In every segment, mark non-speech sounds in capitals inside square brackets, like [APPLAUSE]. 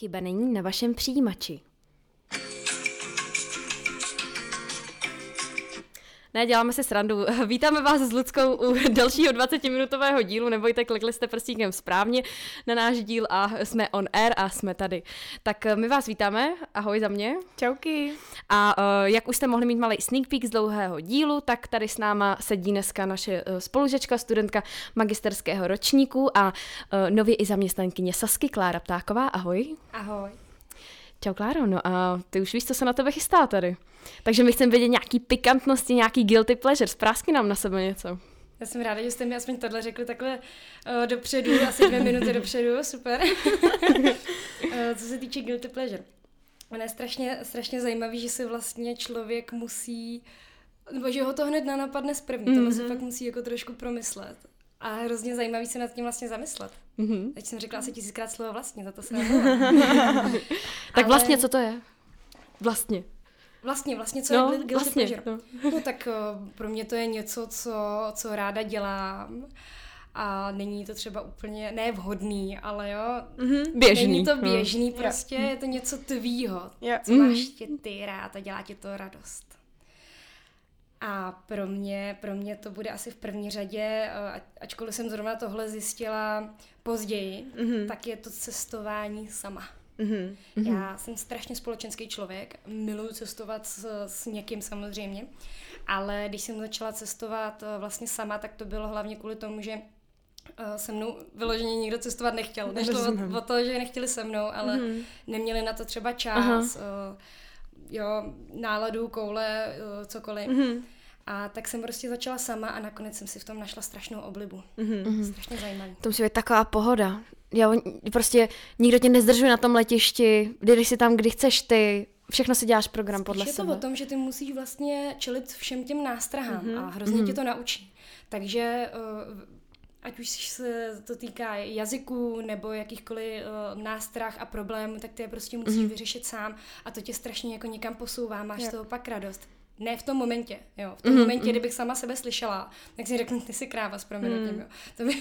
Chyba není na vašem přijímači. Ne, děláme si srandu. [LAUGHS] Vítáme vás s Ludskou u [LAUGHS] dalšího 20-minutového dílu. Nebojte, klikli jste prstíkem správně na náš díl a jsme on air a jsme tady. Tak my vás vítáme. Ahoj za mě. Čauky. A uh, jak už jste mohli mít malý sneak peek z dlouhého dílu, tak tady s náma sedí dneska naše uh, spolužečka, studentka magisterského ročníku a nově i zaměstnankyně Sasky Klára Ptáková. Ahoj. Ahoj. Čau Kláro, no a ty už víš, co se na tebe chystá tady. Takže my chceme vědět nějaký pikantnosti, nějaký guilty pleasure. Sprásky nám na sebe něco. Já jsem ráda, že jste mi aspoň tohle řekli takhle uh, dopředu, asi dvě minuty dopředu, super. uh, [LAUGHS] co se týče guilty pleasure. Ono je strašně, strašně zajímavý, že si vlastně člověk musí, nebo že ho to hned napadne z první, mm-hmm. tohle si fakt musí jako trošku promyslet. A hrozně zajímavý se nad tím vlastně zamyslet. Mm-hmm. Teď jsem řekla asi tisíckrát slovo vlastně, za to se [LAUGHS] Tak vlastně, co to je? Vlastně. Vlastně, vlastně, co no, je guilty vlastně, pleasure? No. no tak uh, pro mě to je něco, co, co ráda dělám a není to třeba úplně, ne vhodný, ale jo, mm-hmm. běžný. Není to běžný, no. prostě yeah. je to něco tvýho, yeah. co máš tě ty rád a dělá ti to radost. A pro mě, pro mě to bude asi v první řadě, eh, ačkoliv jsem zrovna tohle zjistila později, mm-hmm. tak je to cestování sama. Mm-hmm. Já jsem strašně společenský člověk, miluji cestovat s, s někým samozřejmě, ale když jsem začala cestovat eh, vlastně sama, tak to bylo hlavně kvůli tomu, že eh, se mnou vyloženě nikdo cestovat nechtěl. Nešlo o, o to, že nechtěli se mnou, ale mm-hmm. neměli na to třeba čas, Aha. Jo, náladu, koule, cokoliv. Mm-hmm. A tak jsem prostě začala sama a nakonec jsem si v tom našla strašnou oblibu. Mm-hmm. Strašně zajímavý. To musí být taková pohoda. Jo, prostě nikdo tě nezdržuje na tom letišti, jdeš si tam, kdy chceš ty, všechno si děláš program podle je sebe. Je to o tom, že ty musíš vlastně čelit všem těm nástrahám mm-hmm. a hrozně mm-hmm. tě to naučí. Takže uh, ať už se to týká jazyků nebo jakýchkoliv uh, nástrah a problémů, tak ty je prostě musíš mm-hmm. vyřešit sám a to tě strašně jako někam posouvá, máš z toho pak radost ne v tom momentě, jo. V tom mm-hmm. momentě, kdybych sama sebe slyšela, tak si řeknu, ty jsi kráva s proměnutím, mm. jo. To by,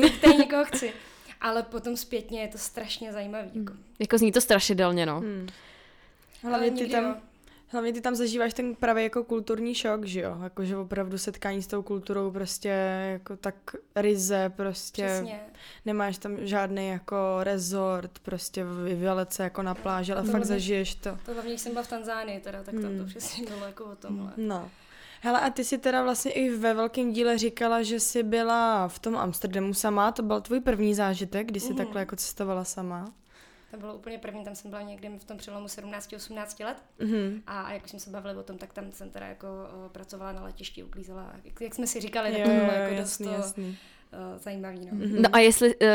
tak tady někoho chci. Ale potom zpětně je to strašně zajímavý. Jako, mm. jako zní to strašidelně, no. Mm. Hlavně ty tam, jo. Hlavně ty tam zažíváš ten pravý jako kulturní šok, že jo? Jakože opravdu setkání s tou kulturou prostě jako tak ryze prostě. Přesně. Nemáš tam žádný jako resort, prostě vyvělet se jako na pláži, ale to fakt hlavně, zažiješ to. To hlavně, když jsem byla v Tanzánii teda, tak tam hmm. to přesně bylo jako o tomhle. No. Hele, a ty si teda vlastně i ve velkém díle říkala, že jsi byla v tom Amsterdamu sama, to byl tvůj první zážitek, kdy jsi mm. takhle jako cestovala sama. To bylo úplně první, tam jsem byla někdy v tom přelomu 17-18 let. Mm-hmm. A, a jak jsme se bavili o tom, tak tam jsem teda jako o, pracovala na letišti, uklízela. Jak, jak jsme si říkali, tak to bylo jako jasný, dost jasný. O, zajímavý. No. Mm-hmm. no a jestli uh,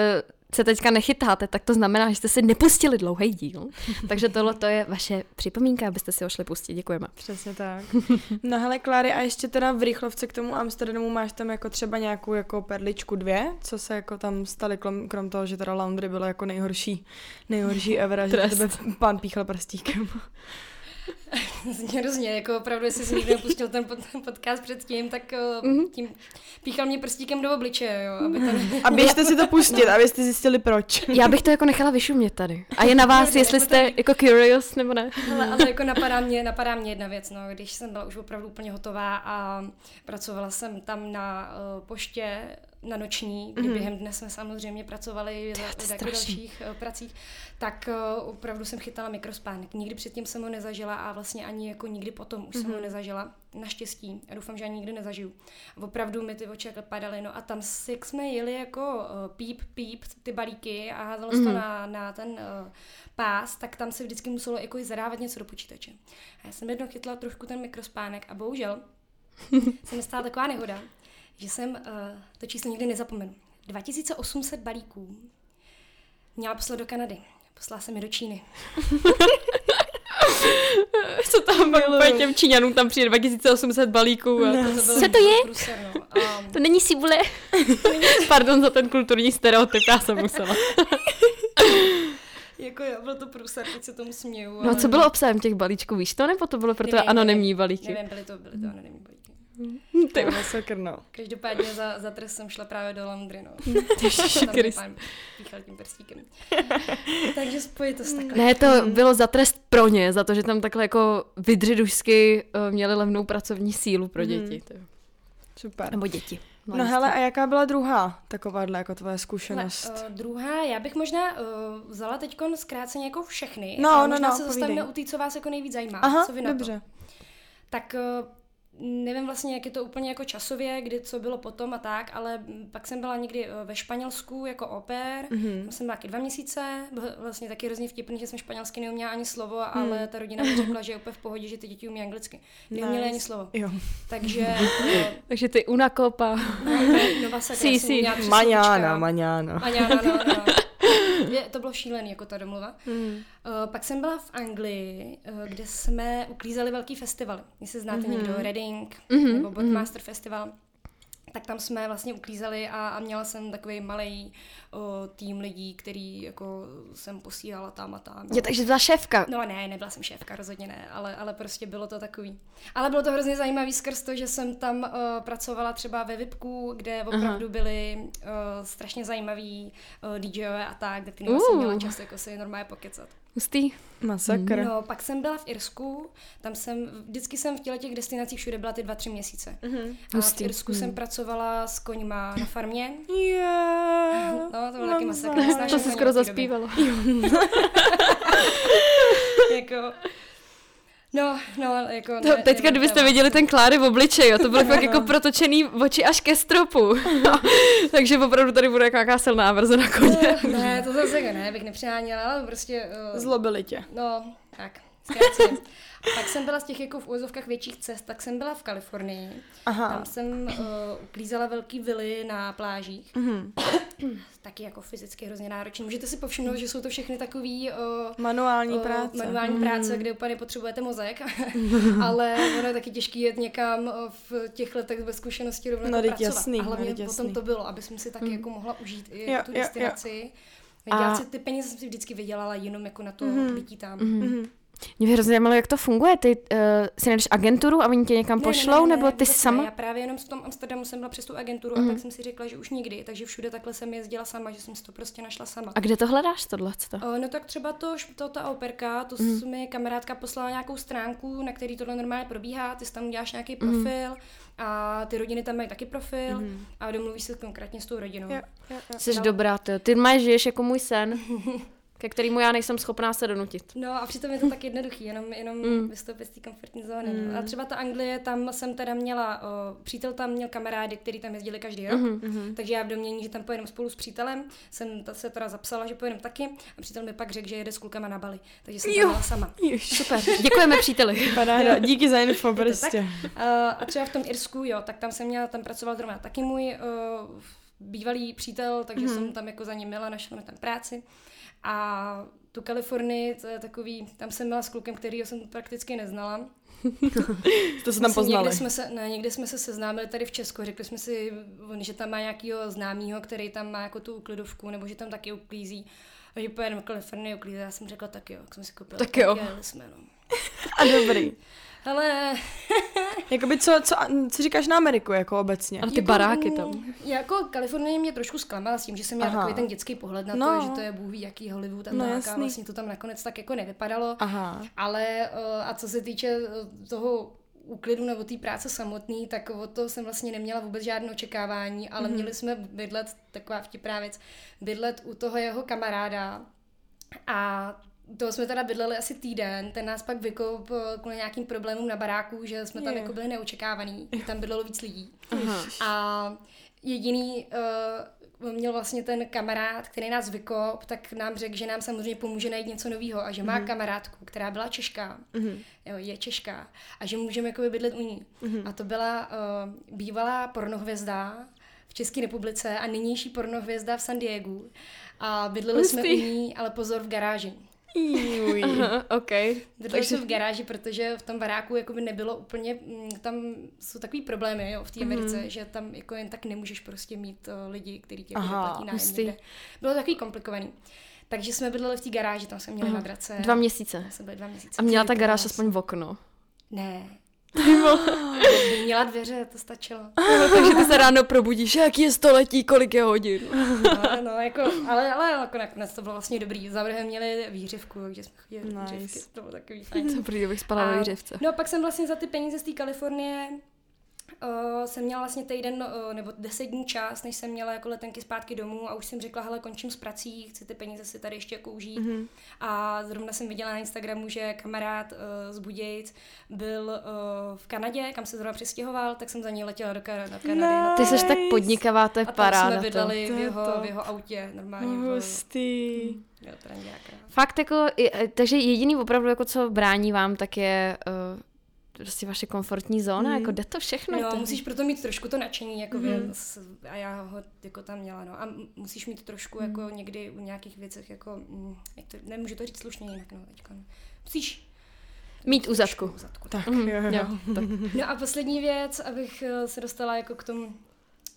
se teďka nechytáte, tak to znamená, že jste si nepustili dlouhý díl. [LAUGHS] Takže tohle to je vaše připomínka, abyste si ho šli pustit. Děkujeme. Přesně tak. [LAUGHS] No hele, Kláry, a ještě teda v rychlovce k tomu Amsterdamu máš tam jako třeba nějakou jako perličku dvě, co se jako tam staly, krom, krom toho, že teda laundry bylo jako nejhorší, nejhorší ever, že tebe pán píchal prstíkem. [LAUGHS] [LAUGHS] Zně různě, jako opravdu, jestli si někdo pustil ten podcast předtím, tak mm-hmm. tím píchal mě prstíkem do obličeje, jo. Aby ten... A běžte si to pustit, no. abyste zjistili proč. Já bych to jako nechala vyšumět tady. A je na vás, ne, jestli jako jste tady... jako curious, nebo ne. Ale, ale jako napadá mě, napadá mě jedna věc, no, když jsem byla už opravdu úplně hotová a pracovala jsem tam na uh, poště na noční, kdy mm-hmm. během dne jsme samozřejmě pracovali za, za dalších uh, pracích, tak uh, opravdu jsem chytala mikrospánek. Nikdy předtím jsem ho nezažila a vlastně ani jako nikdy potom už mm-hmm. jsem ho mhm. nezažila. Naštěstí. A doufám, že ani nikdy nezažiju. A opravdu mi ty oči jako padaly. No a tam, jak jsme jeli jako uh, píp, píp, ty balíky a házelo mm-hmm. to mhm. na, na ten uh, pás, tak tam se vždycky muselo jako i zadávat něco do počítače. A já jsem jednou chytla trošku ten mikrospánek a bohužel [LAUGHS] se mi stala taková nehoda, že jsem uh, to číslo nikdy nezapomenu. 2800 balíků měla poslat do Kanady. Poslala jsem je do Číny. [LAUGHS] [LAUGHS] Co tam bylo? Úplně těm Číňanům tam přijde 2800 balíků. A to, to Co to je? Průser, no. [LAUGHS] um, to není sibule. [LAUGHS] Pardon za ten kulturní stereotyp, já jsem musela. jako jo, bylo to průser, teď se tomu směju. No a co bylo obsahem těch balíčků, víš to, nebo to bylo pro to anonymní balíky? Nevím, byly to, byly to anonymní balíky. Ty masakr, no. Každopádně za, za trest jsem šla právě do Londry, no. Tam píchal tím prstíkem. Takže spojit to s takhle. Ne, to bylo za trest pro ně, za to, že tam takhle jako vydřidušsky uh, měli levnou pracovní sílu pro děti. Mm. Super. Nebo děti. No mladiství. hele, a jaká byla druhá takováhle jako tvoje zkušenost? uh, druhá, já bych možná uh, vzala teď zkráceně jako všechny. No, ale no, možná no, se povídej. zastavíme u té, co vás jako nejvíc zajímá. Aha, co vy na to? dobře. Tak uh, nevím vlastně, jak je to úplně jako časově, kdy co bylo potom a tak, ale mm, pak jsem byla někdy eh, ve Španělsku jako oper, Mhm. mm-hmm. tam jsem byla taky dva měsíce, byl vlastně taky hrozně vtipný, že jsem španělsky neuměla ani slovo, Hmm. ale ta rodina mi řekla, že je úplně v pohodě, že ty děti umí anglicky. Neuměli Nice. ani slovo. Jo. Takže eh, Takže ty una copa. Nova Sakra Sí, jsem sí. uměla přes Maňána, slovíčka. maňána. Maňána, no, no. Je, to bylo šílený, jako ta domluva. Mm. Uh, pak jsem byla v Anglii, uh, kde jsme uklízeli velký festivaly. Jestli znáte mm-hmm. někdo Reading mm-hmm. nebo Bookmaster mm-hmm. Festival, tak tam jsme vlastně uklízeli a, a měla jsem takový malý tým lidí, který jako jsem posílala tam a tam. Je, takže byla šéfka. No ne, nebyla jsem šéfka, rozhodně ne, ale, ale prostě bylo to takový. Ale bylo to hrozně zajímavý skrz to, že jsem tam uh, pracovala třeba ve VIPku, kde opravdu byli uh, strašně zajímaví uh, DJové a tak, kde ty uh. jsem měla čas jako si normálně pokecat. Hustý. Masakr. No, pak jsem byla v Irsku, tam jsem, vždycky jsem v těle těch destinací všude byla ty dva, tři měsíce. Mhm. A v Hustý. Irsku jsem pracovala s koňma na farmě. Yeah. No, to byl taky masakr. To se skoro zaspívalo. [LAUGHS] jako... No, no, jako... To, teďka, kdybyste viděli ten Kláry v obličeji, jo, to bylo [LAUGHS] fakt jako protočený oči až ke stropu. [LAUGHS] Takže opravdu tady bude nějaká silná verze na koně. ne, to zase jako ne, bych nepřiháněla, ale prostě... Uh, Zlobili tě. No, tak, zkráceně. Pak jsem byla z těch jako v úvozovkách větších cest, tak jsem byla v Kalifornii. Aha. Tam jsem uh, uklízela velký vily na plážích. Mhm. [CLEARS THROAT] Taky jako fyzicky hrozně náročný. Můžete si povšimnout, že jsou to všechny takový uh, Manuální uh, práce. manuální Mhm. práce, kde úplně nepotřebujete mozek, [LAUGHS] ale ono je taky těžký jet někam v těch letech bez zkušenosti rovnou No, jako pracovat. jasný, a no, hlavně teď potom jasný. to bylo, aby jsem si taky jako mohla užít i Jo, tu jo, jo. destinaci. A- si ty peníze jsem si vždycky vydělala jenom jako na to Mhm. bytí tam. Mhm. Mě by hrozně zajímalo, jak to funguje. Ty uh, si najdeš agenturu a oni tě někam pošlou, nebo ty ne. sama? Já právě jenom v tom Amsterdamu jsem byla přes tu agenturu Mhm. a tak jsem si řekla, že už nikdy, takže všude takhle jsem jezdila sama, že jsem si to prostě našla sama. A kde to hledáš, tohle? O, No tak třeba to, to ta operka, to Mhm. mm. mi kamarádka poslala nějakou stránku, na který tohle normálně probíhá, ty si tam uděláš nějaký Mhm. profil a ty rodiny tam mají taky profil a domluvíš se konkrétně s tou rodinou. Jo, jo, jo. Jsi No. dobrá, ty. Ty máš žiješ jako můj sen, [LAUGHS] ke kterému já nejsem schopná se donutit. No a přitom je to tak jednoduchý, jenom, jenom mm. vystoupit z té komfortní zóny. Mm. A třeba ta Anglie, tam jsem teda měla, o, přítel tam měl kamarády, který tam jezdili každý rok, mm. takže já v domění, že tam pojedeme spolu s přítelem, jsem ta, se teda zapsala, že pojedeme taky a přítel mi pak řekl, že jede s klukama na Bali, takže jsem tam byla sama. Ježiš. Super, děkujeme příteli. [LAUGHS] Paráda, díky za info prostě. A, a třeba v tom Irsku, jo, tak tam jsem měla, tam pracoval zrovna taky můj uh, bývalý přítel, takže mm. jsem tam jako za ním měla, našla mi tam práci. A tu Kalifornii, to je takový, tam jsem byla s klukem, kterýho jsem prakticky neznala. [LAUGHS] To se tam Vlastně poznali. Někde jsme, se, ne, někde jsme se seznámili tady v Česku, řekli jsme si, že tam má nějakýho známýho, který tam má jako tu uklidovku, nebo že tam taky uklízí. A že pojedeme do Kalifornie uklízet. Já jsem řekla, tak jo, jak jsme si koupili. Tak jo. jsme, no. [LAUGHS] A dobrý. Ale [LAUGHS] Jakoby co, co, co říkáš na Ameriku jako obecně? Ale ty baráky tam. Jako Kalifornie mě trošku zklamala s tím, že jsem měla Aha. takový ten dětský pohled na No. to, že to je bůh ví jaký Hollywood a No, tak a jasný. vlastně to tam nakonec tak jako nevypadalo. Aha. Ale eh, a co se týče eh, toho úklidu nebo té práce samotný, tak od toho jsem vlastně neměla vůbec žádné očekávání, ale Mhm. mm-hmm. měli jsme bydlet, taková vtipná věc, bydlet u toho jeho kamaráda a toho jsme teda bydleli asi týden, ten nás pak vykoup eh, kvůli nějakým problémům na baráku, že jsme tam Je. jako byli neočekávaný, že tam bydlelo víc lidí. Aha. A jediný uh, měl vlastně ten kamarád, který nás vykop, tak nám řekl, že nám samozřejmě pomůže najít něco nového a že má kamarádku, která byla Češka, Mhm. jo, je Češka a že můžeme jakoby bydlet u ní. A to byla uh, bývalá pornohvězda v České republice a nynější pornohvězda v San Diegu. A bydleli jsme u Hustý. ní, ale pozor, v garáži. Juj. Aha, OK. Bydleli jsme v garáži, protože v tom baráku jakoby nebylo úplně, mm, tam jsou takový problémy jo, v té Americe, Mhm. že tam jako jen tak nemůžeš prostě mít uh, lidi, kteří tě Aha, platí nájem. Bylo to takový komplikovaný. Takže jsme bydleli v té garáži, tam jsme měli madrace. Dva měsíce. Byli dva měsíce. A měla ta garáž aspoň v okno. Ne, Měla dveře, to stačilo. No, takže ty se ráno probudíš, jaký je století, kolik je hodin. No, no jako, ale, ale jako nakonec to bylo vlastně dobrý. Závěrem měli výřivku, takže jsme chodili nice. výřivky. To bylo takový fajn. To prý, bych spala ve výřivce. No a pak jsem vlastně za ty peníze z té Kalifornie Uh, jsem měla vlastně týden uh, nebo deset dní čas, než jsem měla jako letenky zpátky domů a už jsem řekla, hele, končím s prací, chci ty peníze si tady ještě jako užít. Mm-hmm. A zrovna jsem viděla na Instagramu, že kamarád uh, z Budějc byl uh, v Kanadě, kam se zrovna přestěhoval, tak jsem za ní letěla do, Kanady. Nice. Na Ty jsi tak podnikavá, to je a paráda. A jsme vydali v jeho, v jeho autě normálně. Hustý. Jo, Fakt jako, takže jediný opravdu, jako co brání vám, tak je uh, prostě vaše komfortní zóna, mm. jako jde to všechno. Jo, to... musíš proto mít trošku to nadšení, jako mm. věc, a já ho jako tam měla, no. A musíš mít trošku mm. jako někdy u nějakých věcech, jako, mm, jak to, nemůžu to říct slušně jinak, no, teďka. Musíš Mít u zadku. Tak, mm. jo, jo. tak. No a poslední věc, abych eh, se dostala jako k tomu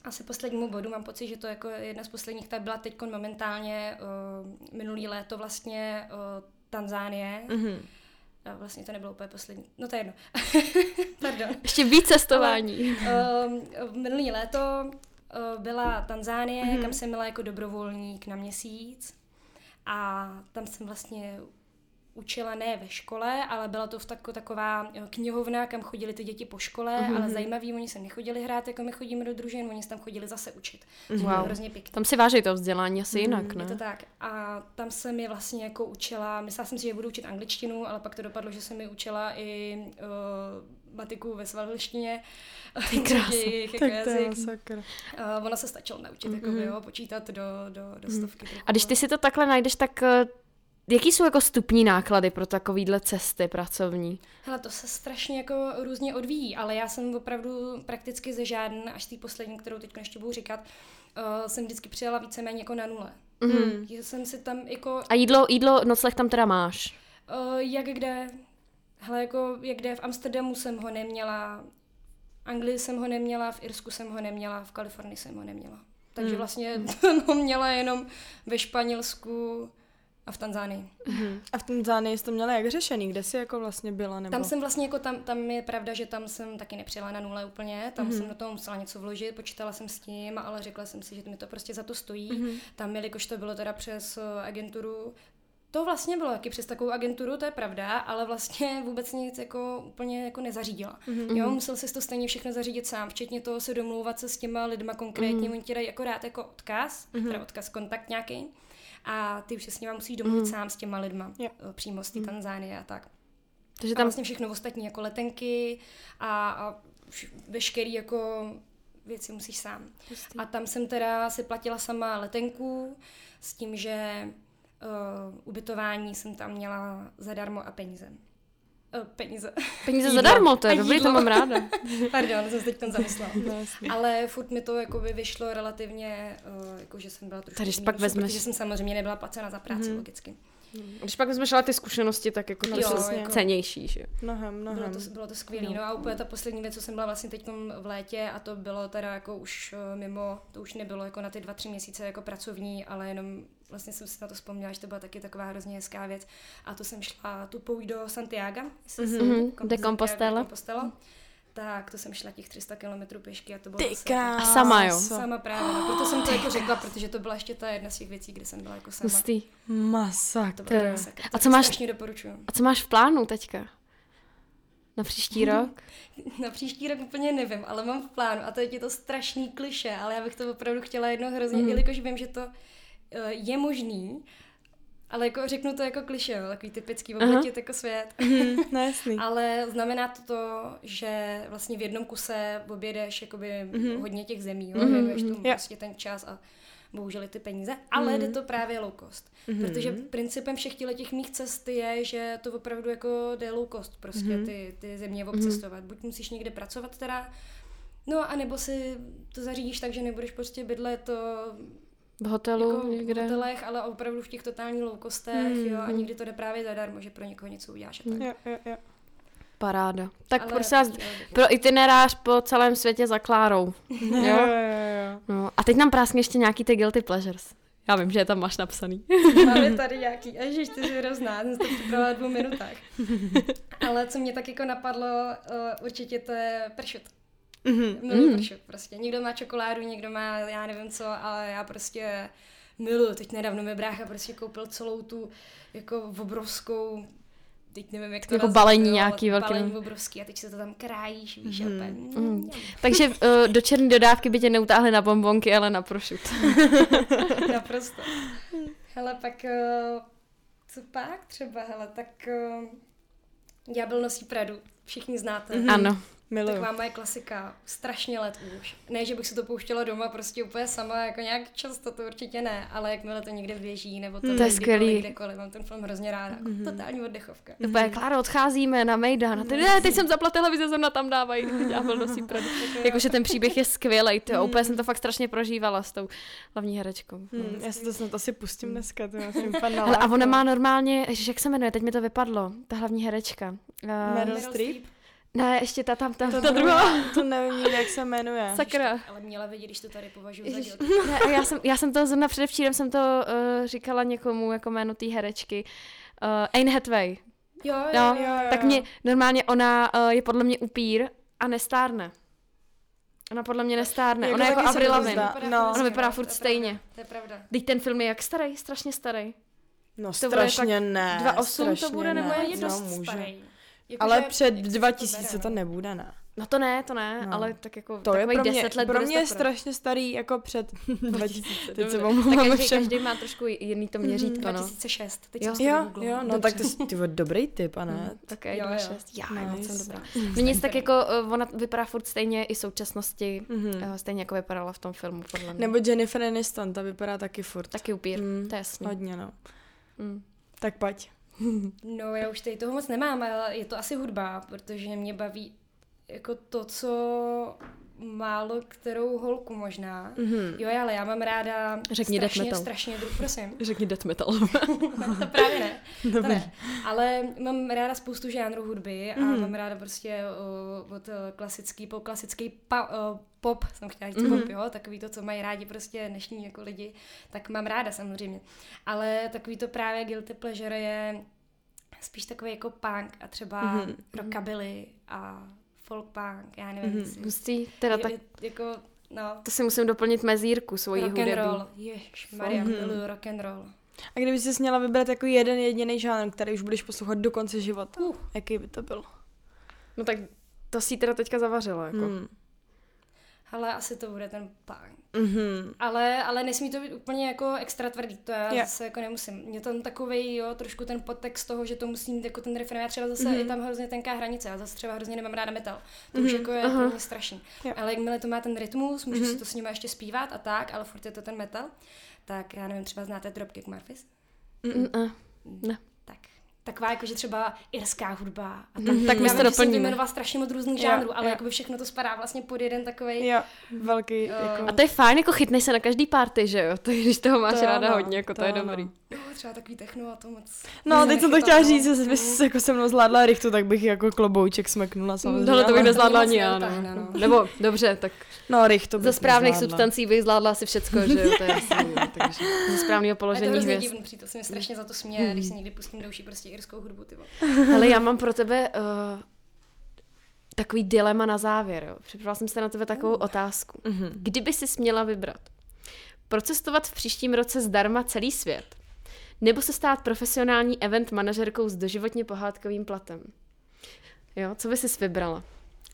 asi poslednímu bodu, mám pocit, že to jako jedna z posledních, tak byla teď momentálně uh, minulý léto vlastně uh, Tanzánie. Mm-hmm a vlastně to nebylo úplně poslední. No to je jedno. [LAUGHS] Pardon. Ještě víc cestování. Ale, um, minulý léto uh, byla Tanzánie, mm-hmm. kam jsem měla jako dobrovolník na měsíc. A tam jsem vlastně učila ne ve škole, ale byla to v tako, taková knihovna, kam chodili ty děti po škole, mm-hmm. ale zajímavý, oni se nechodili hrát, jako my chodíme do družin, oni se tam chodili zase učit. Wow. hrozně pěkný. Tam si váží to vzdělání asi mm-hmm. jinak, ne? Je to tak. A tam jsem je vlastně jako učila, myslela jsem si, že budu učit angličtinu, ale pak to dopadlo, že jsem mi učila i uh, matiku ve svalilštině. Ty krásný. tak to je sakra. Uh, ona se stačila naučit, mm-hmm. jako, jo, počítat do, do, do mhm. stovky. Mm-hmm. A když ty si to takhle najdeš, tak uh, Jaký jsou jako stupní náklady pro takovýhle cesty pracovní? Hele, to se strašně jako různě odvíjí, ale já jsem opravdu prakticky ze žádný, až té poslední, kterou teď ještě budu říkat, uh, jsem vždycky přijela víceméně jako na nule. Mm. Že jsem si tam jako... A jídlo, jídlo, nocleh tam teda máš? Uh, jak kde? Hele, jako jak kde? V Amsterdamu jsem ho neměla, v Anglii jsem ho neměla, v Irsku jsem ho neměla, v Kalifornii jsem ho neměla. Takže mm. vlastně [LAUGHS] ho měla jenom ve Španělsku, a v Tanzánii. Mm-hmm. A v Tanzánii jsi to měla jak řešený? Kde jsi jako vlastně byla? Nebo? Tam jsem vlastně jako, tam, tam je pravda, že tam jsem taky nepřijela na nule úplně, tam mm-hmm. jsem do toho musela něco vložit, počítala jsem s tím, ale řekla jsem si, že mi to prostě za to stojí. Mm-hmm. Tam, jelikož to bylo teda přes uh, agenturu, to vlastně bylo taky přes takovou agenturu, to je pravda, ale vlastně vůbec nic jako úplně jako nezařídila. Mm-hmm. Jo, musel si to stejně všechno zařídit sám, včetně toho se domlouvat se s těma lidma konkrétně, mm-hmm. oni ti dají akorát jako odkaz, mm-hmm. teda odkaz, kontakt nějaký a ty už se s nima musíš domluvit mm. sám s těma lidma, yeah. přímo z té mm. Tanzánie a tak. Takže tam a vlastně všechno ostatní, jako letenky a, a veškerý jako věci musíš sám. Pustý. A tam jsem teda si platila sama letenku s tím, že uh, ubytování jsem tam měla zadarmo a peníze. Uh, peníze. Peníze [LAUGHS] zadarmo, to je dobrý, to mám ráda. [LAUGHS] Pardon, jsem se teď tam zamyslela. Ale furt mi to jako by vyšlo relativně, uh, jako že jsem byla trošku Tady pak vezmeš. Protože jsem samozřejmě nebyla placena za práci, mm. logicky. Když pak vezmeš ale ty zkušenosti, tak jako to jo, jako cenější, že? Mnohem, mnohem. Bylo to, bylo to skvělé. No. no. a úplně ta poslední věc, co jsem byla vlastně teď v létě a to bylo teda jako už eh, mimo, to už nebylo jako na ty dva, tři měsíce jako pracovní, ale jenom vlastně jsem si na to vzpomněla, že to byla taky taková hrozně hezká věc. A to jsem šla tu pouť do Santiago, mm-hmm. de Compostela. Tak, to jsem šla těch 300 km pěšky a to bylo Ty zase, A sama jo? Sama právě, no, proto jsem to jako řekla, protože to byla ještě ta jedna z těch věcí, kde jsem byla jako sama. Hustý. Masak. To bylo. A co máš, doporučuju. A co máš v plánu teďka? Na příští [LAUGHS] rok? Na příští rok úplně nevím, ale mám v plánu a to je to strašný kliše, ale já bych to opravdu chtěla jedno hrozně, mm. jelikož vím, že to je možný, ale jako řeknu to jako kliše, jo, takový typický obletět jako svět. Mm, no [LAUGHS] jasný. ale znamená to to, že vlastně v jednom kuse objedeš jakoby mm-hmm. hodně těch zemí, jo, mm-hmm. tomu yeah. prostě ten čas a bohužel ty peníze, ale mm-hmm. jde to právě low cost. Mm-hmm. Protože principem všech těch mých cest je, že to opravdu jako jde low cost prostě mm-hmm. ty, ty země obcestovat. Mm-hmm. Buď musíš někde pracovat teda, no a nebo si to zařídíš tak, že nebudeš prostě bydlet to v hotelu jako někde? V hotelech, ale opravdu v těch totální loukostech, mm. jo, a hmm. někdy to jde právě zadarmo, že pro někoho něco uděláš a tak. Jo, jo, jo. Paráda. Tak ale prosím vás, pro itinerář po celém světě za Klárou. jo? jo, jo, jo. No, a teď nám práskne ještě nějaký ty guilty pleasures. Já vím, že je tam máš napsaný. [LAUGHS] Máme tady nějaký, ježiš, ty jsi hrozná, jsem to připravila v dvou minutách. [LAUGHS] Ale co mě tak jako napadlo, uh, určitě to je pršut. Mm-hmm. [LAUGHS] Miluji mm. pršut prostě. Někdo má čokoládu, někdo má já nevím co, ale já prostě miluji. Teď nedávno mi brácha prostě koupil celou tu jako obrovskou teď nevím, jak to Jako balení nějaký velký. Balení obrovský a teď se to tam krájíš, víš, mm. a mm. Takže uh, [LAUGHS] do černé dodávky by tě neutáhli na bombonky, ale na prošut. [LAUGHS] Naprosto. Hele, pak, uh, co pak třeba, hele, tak uh, Ďábel nosí Pradu, všichni znáte. Mm-hmm. Ano. Miluju. Taková moje klasika, strašně let už. Ne, že bych si to pouštěla doma prostě úplně sama, jako nějak často, to určitě ne, ale jakmile to někde běží, nebo to, mm, to je skvělý. kdekoliv, mám ten film hrozně ráda. Mm-hmm. Totální oddechovka. Mm-hmm. Kláro, odcházíme na Mejdan. A ty, ne, teď jsem zapla televize, zrovna tam dávají. Ďábel [LAUGHS] nosí Pradu. Jakože ten příběh je skvělý, to mm. úplně jsem to fakt strašně prožívala s tou hlavní herečkou. Mm, já si to snad asi pustím dneska, to já jsem A ona má normálně, jak se jmenuje, teď mi to vypadlo, ta hlavní herečka. Uh, Meryl Streep? Ne, ještě ta tam, ta, ta, ta druhá. To nevím jak se jmenuje. Sakra. Ještě, ale měla vědět, když to tady považuji za. [LAUGHS] Ne, já jsem, já jsem to zrovna předevčírem jsem to uh, říkala někomu jako jméno té herečky. Uh, Anne Hathaway. Jo, jo, no, jo, jo. Tak mě, normálně ona uh, je podle mě upír a nestárne. Ona podle mě nestárne. Jako ona jako Avril Lavigne. No. Ona vypadá furt to stejně. To je pravda. Teď ten film je jak starý, strašně starý. No to strašně ne. 2.8 to bude, nebo je dost no, starý. Jako ale před 2000 to nebude, ne? No to ne, to ne, no. ale tak jako to je pro mě, 10 let pro mě je strašně starý jako před [LAUGHS] 2000. Teď se tak každý, všem. každý má trošku jiný to měřítko, no. 2006, teď jo, jo, jo, no tak to je ty dobrý typ, a ne? Mm, tak je 2006, já nice. moc jsem dobrá. No nic tak jako uh, ona vypadá furt stejně i současnosti, mm-hmm. stejně jako vypadala v tom filmu, podle mě. Nebo Jennifer Aniston, ta vypadá taky furt. Taky upír, mm, to je jasný. Hodně, no. Mm. Tak pojď. No já už tady toho moc nemám, ale je to asi hudba, protože mě baví jako to, co málo kterou holku možná. Mm-hmm. Jo, ale já mám ráda Řekni strašně, death metal. strašně druh, prosím. [LAUGHS] Řekni death metal. [LAUGHS] to právě ne. [LAUGHS] To ne. Ale mám ráda spoustu žánrů hudby a mm-hmm. mám ráda prostě uh, od uh, klasický po klasický pa, uh, pop, jsem chtěla říct mm-hmm. pop, jo, takový to, co mají rádi prostě dnešní jako lidi, tak mám ráda samozřejmě. Ale takový to právě guilty pleasure je spíš takový jako punk a třeba mm-hmm. rockabilly a folk punk, já nevím. Mm-hmm. Hustý, teda tak... Jako, no. To si musím doplnit mezírku svojí rock hudební. Rock and roll, jež, Maria, mm-hmm. miluju rock and roll. A kdyby jsi měla vybrat jako jeden jediný žánr, který už budeš poslouchat do konce života, uh. jaký by to byl? No tak to si teda teďka zavařila, jako. Hmm. Ale asi to bude ten punk. Mm-hmm. Ale, ale nesmí to být úplně jako extra tvrdý, to já yeah. zase jako nemusím. Mě tam takový, jo, trošku ten podtext toho, že to musím, jako ten refrén, já třeba zase mm-hmm. je tam hrozně tenká hranice, já zase třeba hrozně nemám ráda metal. To mm-hmm. už jako je uh-huh. pro mě strašný. Yeah. Ale jakmile to má ten rytmus, můžu mm-hmm. si to s nimi ještě zpívat a tak, ale furt je to ten metal, tak já nevím, třeba znáte Dropkick Murphys? Mm-mm. Ne taková jako, že třeba irská hudba. A tak, mm-hmm. tak my to doplníme. vyjmenovala strašně moc různých žánrů, ale jako všechno to spadá vlastně pod jeden takový. Jo, velký. Uh, jako... A to je fajn, jako chytnej se na každý party, že jo? To, když toho máš to ráda no, hodně, jako to, to je no. dobrý. Jo, třeba takový techno a to moc. No, teď jsem to chtěla říct, že bys jako se mnou zvládla rychtu, tak bych jako klobouček smeknula samozřejmě. Tohle to bych nezvládla ani já, no. no. Nebo, dobře, tak. No, rychtu Ze správných substancí bych zvládla asi všecko, že jo? To je [LAUGHS] jasný, takže ze správného položení hvězd. To je divný, to se mi strašně za to směje, když si někdy pustím douší prostě irskou hudbu, ty Ale já mám pro tebe uh, takový dilema na závěr. Jo. Připravila jsem se na tebe takovou otázku. Mm-hmm. Kdyby si směla vybrat procestovat v příštím roce zdarma celý svět, nebo se stát profesionální event manažerkou s doživotně pohádkovým platem? Jo, co by si vybrala?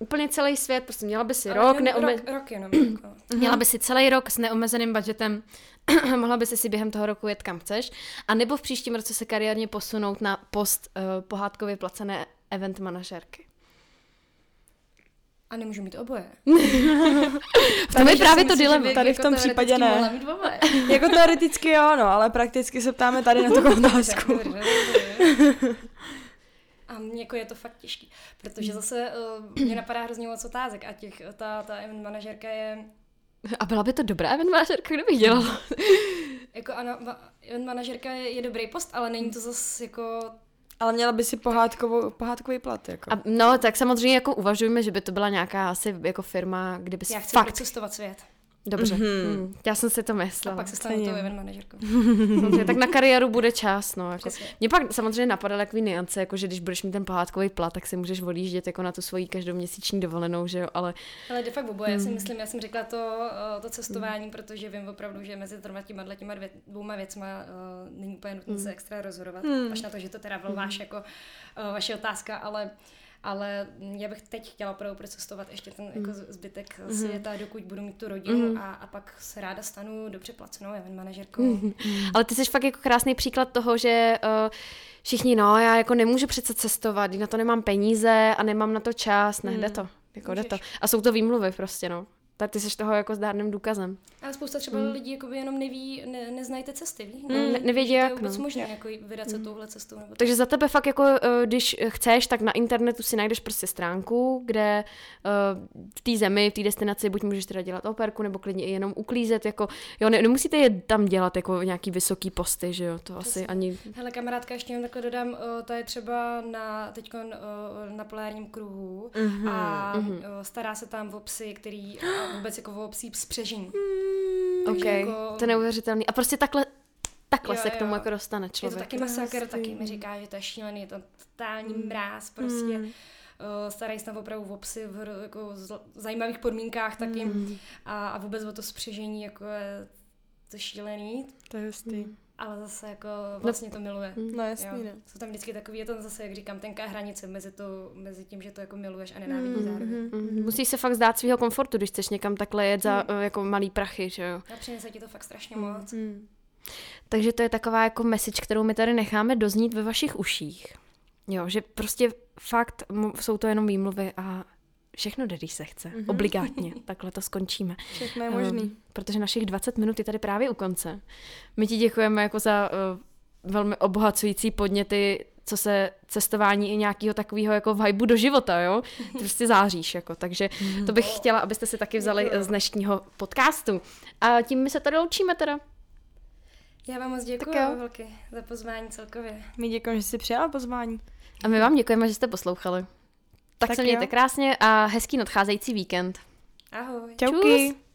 Úplně celý svět, prostě měla by si Ale rok, neome... rok, rok jenom. Jako. [CLEARS THROAT] měla by si celý rok s neomezeným budgetem, [CLEARS THROAT] mohla by si si během toho roku jet kam chceš, a nebo v příštím roce se kariérně posunout na post uh, pohádkově placené event manažerky. A nemůžu mít oboje. [LAUGHS] v tom je právě to dilema. Tady v tom jako případě ne. [LAUGHS] jako teoreticky jo, no, ale prakticky se ptáme tady na tu [LAUGHS] otázku. A mě jako je to fakt těžký, protože zase uh, mě napadá hrozně moc otázek a těch, ta, ta event manažerka je... A byla by to dobrá event manažerka, kdybych dělala? [LAUGHS] jako ano, event manažerka je, je dobrý post, ale není to zase jako ale měla by si pohádkovou, pohádkový plat, jako. A, no, tak samozřejmě jako uvažujeme, že by to byla nějaká asi jako firma, kde by si Já chci fakt... cestovat svět. Dobře, mm-hmm. já jsem si to myslela. A pak se stane to event manažerkou. tak na kariéru bude čas, no. Jako. Mě pak samozřejmě napadaly takový niance, jako že když budeš mít ten pohádkový plat, tak si můžeš odjíždět jako na tu svoji každoměsíční dovolenou, že jo, ale... Ale de facto oboje, já si hmm. myslím, já jsem řekla to, eh, to cestování, mm. protože vím opravdu, že mezi těma, těma dvě, dvouma věcma uh, není úplně nutné mm. se extra rozhodovat, mm. až na to, že to teda byl mm. váš jako uh, vaše otázka, ale ale já bych teď chtěla opravdu procestovat ještě ten jako mm. zbytek mm-hmm. světa, dokud budu mít tu rodinu mm. a, a pak se ráda stanu dobře placenou event manažerkou. Mm. Ale ty jsi fakt jako krásný příklad toho, že uh, všichni, no já jako nemůžu přece cestovat, na to nemám peníze a nemám na to čas, ne, mm. jde to. Jako jde to. A jsou to výmluvy prostě, no. Tak ty jsi toho jako zdárným důkazem. Ale spousta třeba mm. lidí jako jenom neví, ne, neznají ty cesty, víš? Mm, ne, nevědí jak. Je vůbec no. možné jako vydat se mm. touhle cestou. Nebo Takže za tebe fakt jako, eh, když chceš, tak na internetu si najdeš prostě stránku, kde uh, v té zemi, v té destinaci buď můžeš teda dělat operku, nebo klidně i jenom uklízet, jako, jo, ne, nemusíte je tam dělat jako nějaký vysoký posty, že jo, to Přesně. asi ani... Hele, kamarádka, ještě jen takhle dodám, uh, ta je třeba na, teď na polárním kruhu mm-hmm. a mm-hmm. Stará se tam o psy, který [GASPS] vůbec jako o psí spřežení. Mm, ok, jako... to je neuvěřitelný. A prostě takhle takhle jo, se k tomu jo. jako dostane člověk. Je to taky masakr, taky mi říká, že to je šílený, je to totální mm. mráz, prostě. Mm. Starají se tam opravdu o psy v jako zajímavých podmínkách taky mm. a, a vůbec o to spřežení, jako je to šílený. To je hustý. Mm ale zase jako vlastně to miluje. Mm. No jasný, jo. ne. Jsou tam vždycky takový, je to zase, jak říkám, tenká hranice mezi, to, mezi tím, že to jako miluješ a nenávidíš mm. zároveň. Mm. Musíš se fakt zdát svého komfortu, když chceš někam takhle jet za mm. jako malý prachy, že jo. A přinese ti to fakt strašně mm. moc. Mm. Takže to je taková jako message, kterou my tady necháme doznít ve vašich uších. Jo, že prostě fakt jsou to jenom výmluvy a všechno jde, když se chce. Mm-hmm. Obligátně. [LAUGHS] Takhle to skončíme. Všechno je možný. Um, protože našich 20 minut je tady právě u konce. My ti děkujeme jako za uh, velmi obohacující podněty, co se cestování i nějakého takového jako vibu do života, jo? [LAUGHS] Ty prostě záříš, jako. Takže to bych chtěla, abyste si taky vzali z dnešního podcastu. A tím my se tady loučíme teda. Já vám moc děkuji velké za pozvání celkově. My děkujeme, že jsi přijala pozvání. A my vám děkujeme, že jste poslouchali. Tak, tak se mějte jo. krásně a hezký nadcházející víkend. Ahoj. Čauky. Čus.